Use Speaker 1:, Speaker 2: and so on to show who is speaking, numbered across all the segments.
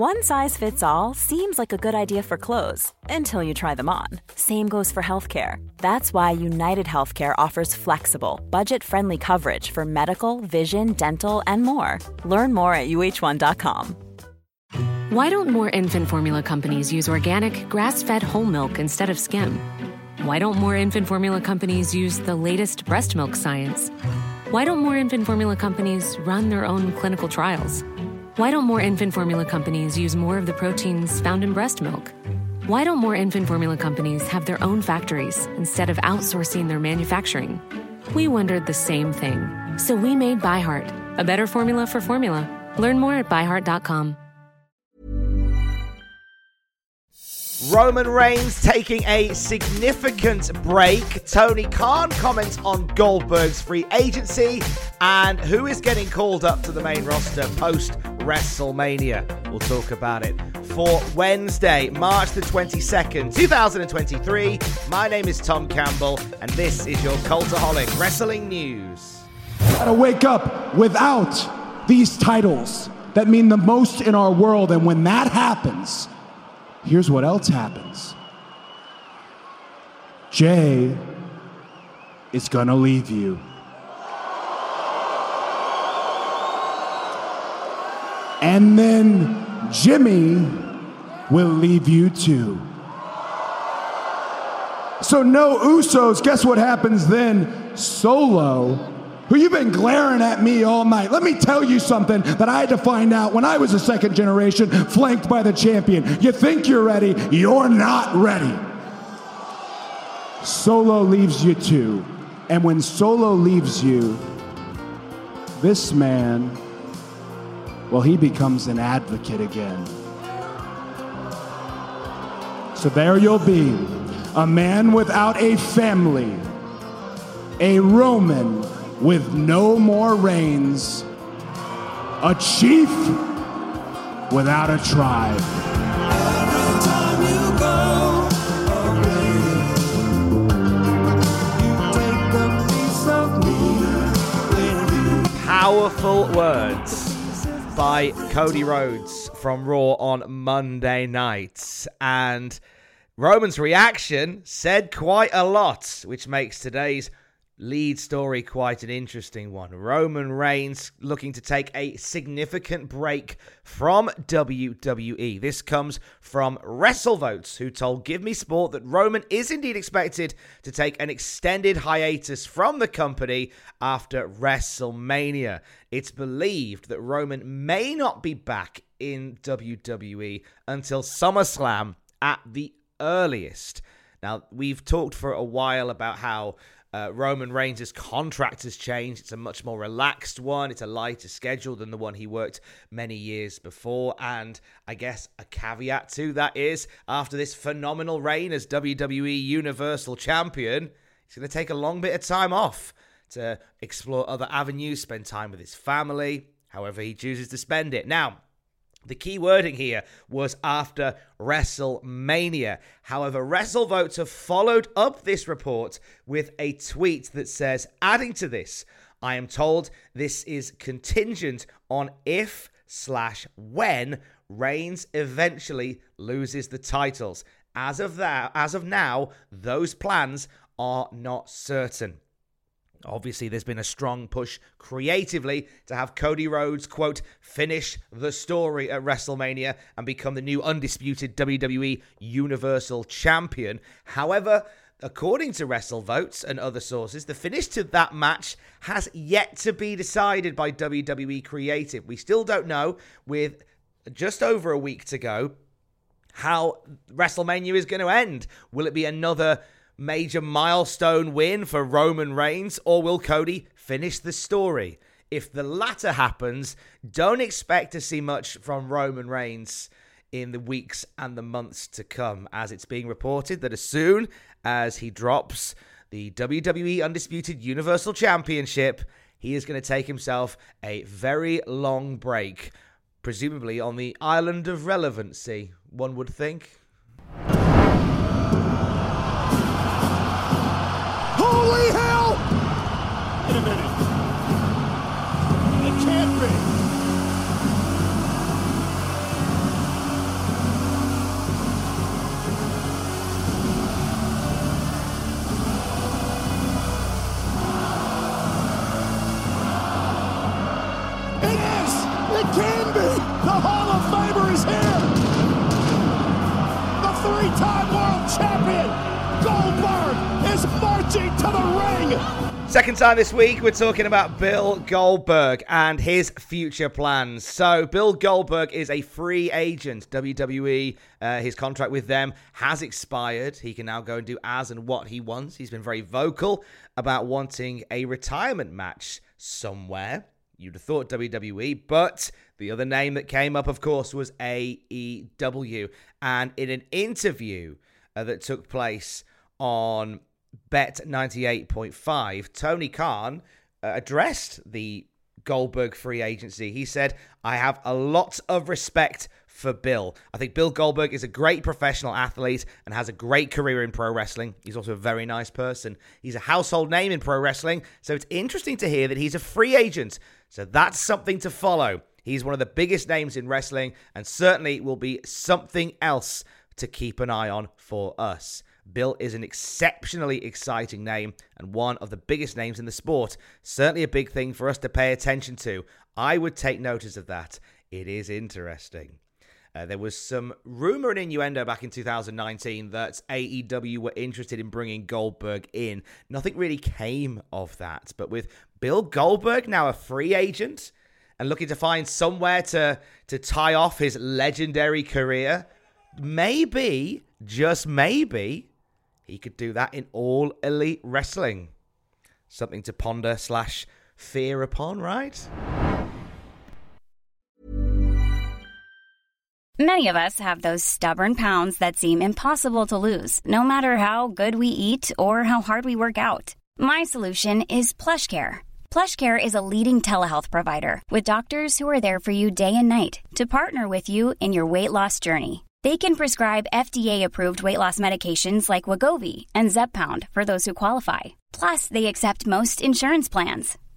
Speaker 1: One size fits all seems like a good idea for clothes until you try them on. Same goes for healthcare. That's why United Healthcare offers flexible, budget friendly coverage for medical, vision, dental, and more. Learn more at uh1.com.
Speaker 2: Why don't more infant formula companies use organic, grass fed whole milk instead of skim? Why don't more infant formula companies use the latest breast milk science? Why don't more infant formula companies run their own clinical trials? Why don't more infant formula companies use more of the proteins found in breast milk? Why don't more infant formula companies have their own factories instead of outsourcing their manufacturing? We wondered the same thing. So we made ByHeart, a better formula for formula. Learn more at byheart.com.
Speaker 3: Roman Reigns taking a significant break. Tony Khan comments on Goldberg's free agency and who is getting called up to the main roster post WrestleMania. We'll talk about it for Wednesday, March the 22nd, 2023. My name is Tom Campbell, and this is your Cultaholic Wrestling News.
Speaker 4: Gotta wake up without these titles that mean the most in our world, and when that happens, Here's what else happens Jey is gonna leave you. And then Jimmy will leave you too. So, no Usos, guess what happens then? Solo who you've been glaring at me all night. Let me tell you something that I had to find out when I was a second generation flanked by the champion. You think you're ready, you're not ready. Solo leaves you too. And when Solo leaves you, this man, well, he becomes an advocate again. So there you'll be, a man without a family, a Roman with no more reigns, a chief without a tribe.
Speaker 3: Powerful words by Cody Rhodes from Raw on Monday night. And Roman's reaction said quite a lot, which makes today's lead story quite an interesting one. Roman Reigns looking to take a significant break from WWE. This comes from WrestleVotes, who told Give Me Sport that Roman is indeed expected to take an extended hiatus from the company after WrestleMania. It's believed that Roman may not be back in WWE until SummerSlam at the earliest. Now, we've talked for a while about how uh, Roman Reigns' contract has changed. It's a much more relaxed one. It's a lighter schedule than the one he worked many years before. And I guess a caveat to that is after this phenomenal reign as WWE Universal Champion, he's going to take a long bit of time off to explore other avenues, spend time with his family, however he chooses to spend it. Now, the key wording here was after WrestleMania. However, WrestleVotes have followed up this report with a tweet that says, adding to this, I am told this is contingent on if slash when Reigns eventually loses the titles. As of that, as of now, those plans are not certain. Obviously, there's been a strong push creatively to have Cody Rhodes, quote, finish the story at WrestleMania and become the new undisputed WWE Universal Champion. However, according to WrestleVotes and other sources, the finish to that match has yet to be decided by WWE Creative. We still don't know, with just over a week to go, how WrestleMania is going to end. Will it be another major milestone win for Roman Reigns, or will Cody finish the story? If the latter happens, don't expect to see much from Roman Reigns in the weeks and the months to come, as it's being reported that as soon as he drops the WWE Undisputed Universal Championship, he is going to take himself a very long break, presumably on the island of relevancy, one would think.
Speaker 5: Holy hell! Wait a minute. It can't be. It is! It can be! The Hall of Famer is here! The three-time world champion, Goldberg, is first!
Speaker 3: Second time this week, we're talking about Bill Goldberg and his future plans. So, Bill Goldberg is a free agent. WWE, uh, his contract with them has expired. He can now go and do as and what he wants. He's been very vocal about wanting a retirement match somewhere. You'd have thought WWE, but the other name that came up, of course, was AEW. And in an interview uh, that took place on Bet 98.5, Tony Khan uh, addressed the Goldberg free agency. He said, I have a lot of respect for Bill. I think Bill Goldberg is a great professional athlete and has a great career in pro wrestling. He's also a very nice person. He's a household name in pro wrestling, so it's interesting to hear that he's a free agent. So that's something to follow. He's one of the biggest names in wrestling and certainly will be something else to keep an eye on for us. Bill is an exceptionally exciting name and one of the biggest names in the sport. Certainly a big thing for us to pay attention to. I would take notice of that. It is interesting. Uh, there was some rumor and innuendo back in 2019 that AEW were interested in bringing Goldberg in. Nothing really came of that. But with Bill Goldberg now a free agent and looking to find somewhere to, to tie off his legendary career, maybe, just maybe, he could do that in all elite wrestling. Something to ponder slash fear upon, right?
Speaker 6: Many of us have those stubborn pounds that seem impossible to lose, no matter how good we eat or how hard we work out. My solution is PlushCare. PlushCare is a leading telehealth provider with doctors who are there for you day and night to partner with you in your weight loss journey. They can prescribe FDA-approved weight loss medications like Wegovy and Zepbound for those who qualify. Plus, they accept most insurance plans.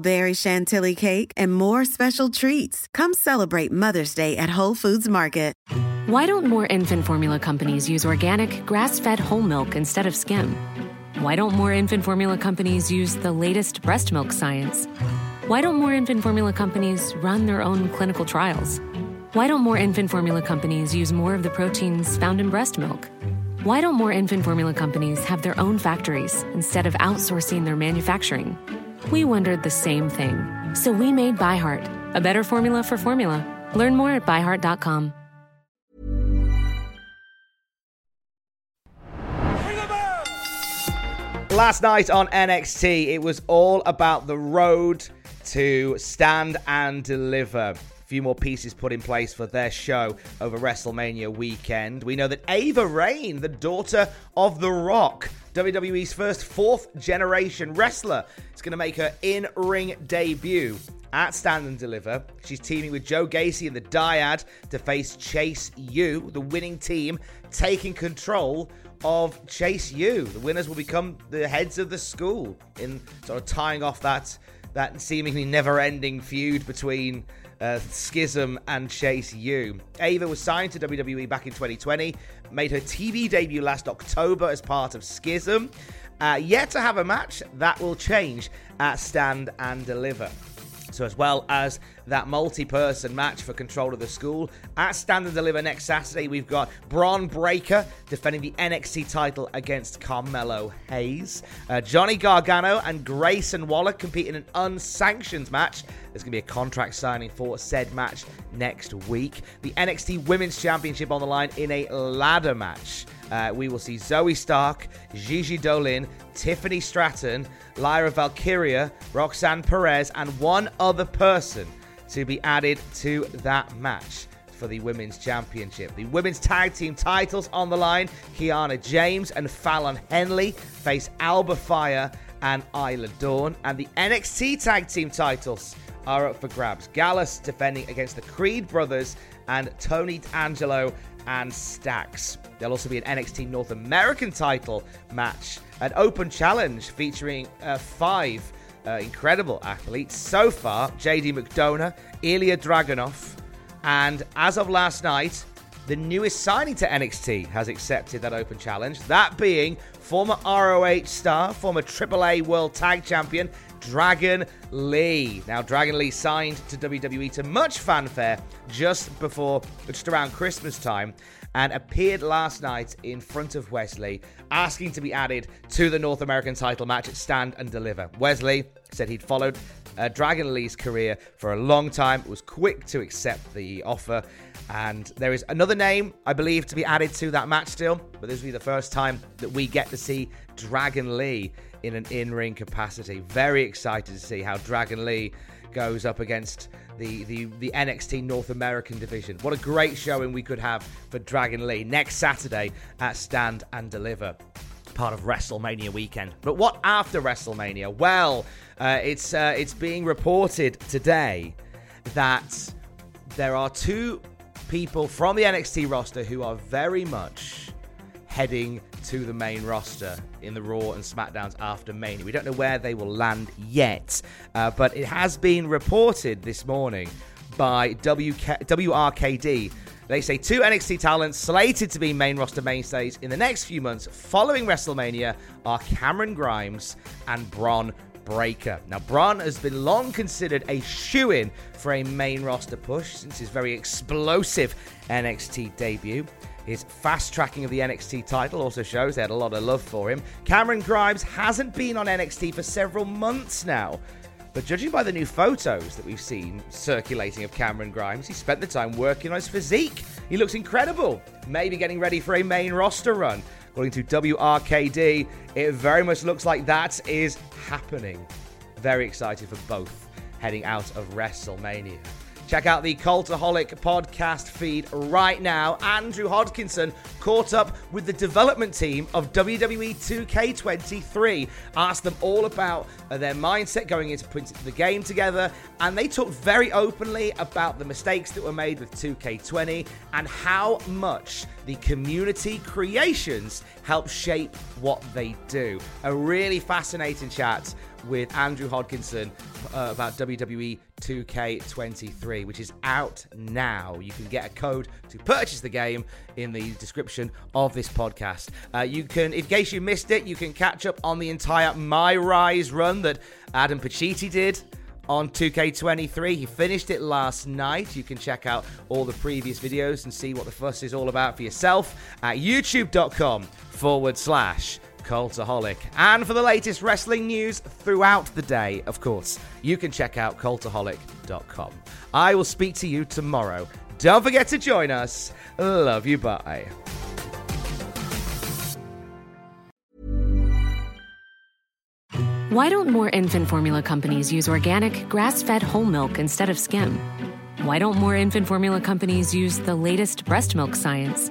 Speaker 7: berry chantilly cake, and more special treats. Come celebrate Mother's Day at Whole Foods Market.
Speaker 2: Why don't more infant formula companies use organic, grass fed whole milk instead of skim? Why don't more infant formula companies use the latest breast milk science? Why don't more infant formula companies run their own clinical trials? Why don't more infant formula companies use more of the proteins found in breast milk? Why don't more infant formula companies have their own factories instead of outsourcing their manufacturing? We wondered the same thing. So we made ByHeart, a better formula for formula. Learn more at byheart.com.
Speaker 3: Last night on NXT, it was all about the road to stand and deliver. Few more pieces put in place for their show over WrestleMania weekend. We know that Ava Raine, the daughter of The Rock, WWE's first fourth generation wrestler, is going to make her in ring debut at Stand and Deliver. She's teaming with Joe Gacy and the Dyad to face Chase U, the winning team, taking control of Chase U. The winners will become the heads of the school in sort of tying off that that seemingly never-ending feud between uh, Schism and Chase U. Ava was signed to WWE back in 2020, made her TV debut last October as part of Schism. Uh, yet to have a match that will change at Stand and Deliver. So, as well as that multi person match for control of the school, at Stand and Deliver next Saturday, we've got Bron Breakker defending the NXT title against Carmelo Hayes. Uh, Johnny Gargano and Grayson Waller compete in an unsanctioned match. There's going to be a contract signing for said match next week. The NXT Women's Championship on the line in a ladder match. Uh, we will see Zoey Stark, Gigi Dolin, Tiffany Stratton, Lyra Valkyria, Roxanne Perez, and one other person to be added to that match for the Women's Championship. The Women's Tag Team titles on the line. Kiana James and Fallon Henley face Alba Fyre and Isla Dawn. And the NXT Tag Team titles are up for grabs. Gallus defending against the Creed brothers and Tony D'Angelo and Stacks. There'll also be an NXT North American title match, an open challenge featuring uh, five uh, incredible athletes. So far, JD McDonagh, Ilya Dragunov, and as of last night, the newest signing to NXT has accepted that open challenge, that being former ROH star, former AAA World Tag Champion, Dragon Lee. Now, Dragon Lee signed to WWE to much fanfare just before, just around Christmas time, and appeared last night in front of Wes Lee, asking to be added to the North American title match at Stand and Deliver. Wes Lee said he'd followed uh, Dragon Lee's career for a long time, was quick to accept the offer, and there is another name, I believe, to be added to that match still, but this will be the first time that we get to see Dragon Lee in an in ring capacity. Very excited to see how Dragon Lee goes up against the, the, the NXT North American division. What a great showing we could have for Dragon Lee next Saturday at Stand and Deliver part of WrestleMania weekend. But what after WrestleMania? Well, uh, it's uh, it's being reported today that there are two people from the NXT roster who are very much heading to the main roster in the Raw and SmackDowns after Mania. We don't know where they will land yet, uh, but it has been reported this morning by WK- WRKD. They say two NXT talents slated to be main roster mainstays in the next few months following WrestleMania are Cameron Grimes and Bron Breakker. Now, Bron has been long considered a shoe in for a main roster push since his very explosive NXT debut. His fast tracking of the NXT title also shows they had a lot of love for him. Cameron Grimes hasn't been on NXT for several months now. But judging by the new photos that we've seen circulating of Cameron Grimes, he spent the time working on his physique. He looks incredible. Maybe getting ready for a main roster run. According to WRKD, it very much looks like that is happening. Very excited for both heading out of WrestleMania. Check out the Cultaholic podcast feed right now. Andrew Hodkinson caught up with the development team of WWE 2K23, asked them all about their mindset going into the game together, and they talked very openly about the mistakes that were made with 2K20 and how much the community creations help shape what they do. A really fascinating chat with Andrew Hodkinson uh, about WWE 2K23, which is out now. You can get a code to purchase the game in the description of this podcast. Uh, you can, in case you missed it, you can catch up on the entire My Rise run that Adam Pacitti did on 2K23. He finished it last night. You can check out all the previous videos and see what the fuss is all about for yourself at youtube.com forward slash Cultaholic. And for the latest wrestling news throughout the day, of course, you can check out cultaholic.com. I will speak to you tomorrow. Don't forget to join us. Love you. Bye.
Speaker 2: Why don't more infant formula companies use organic, grass fed whole milk instead of skim? Why don't more infant formula companies use the latest breast milk science?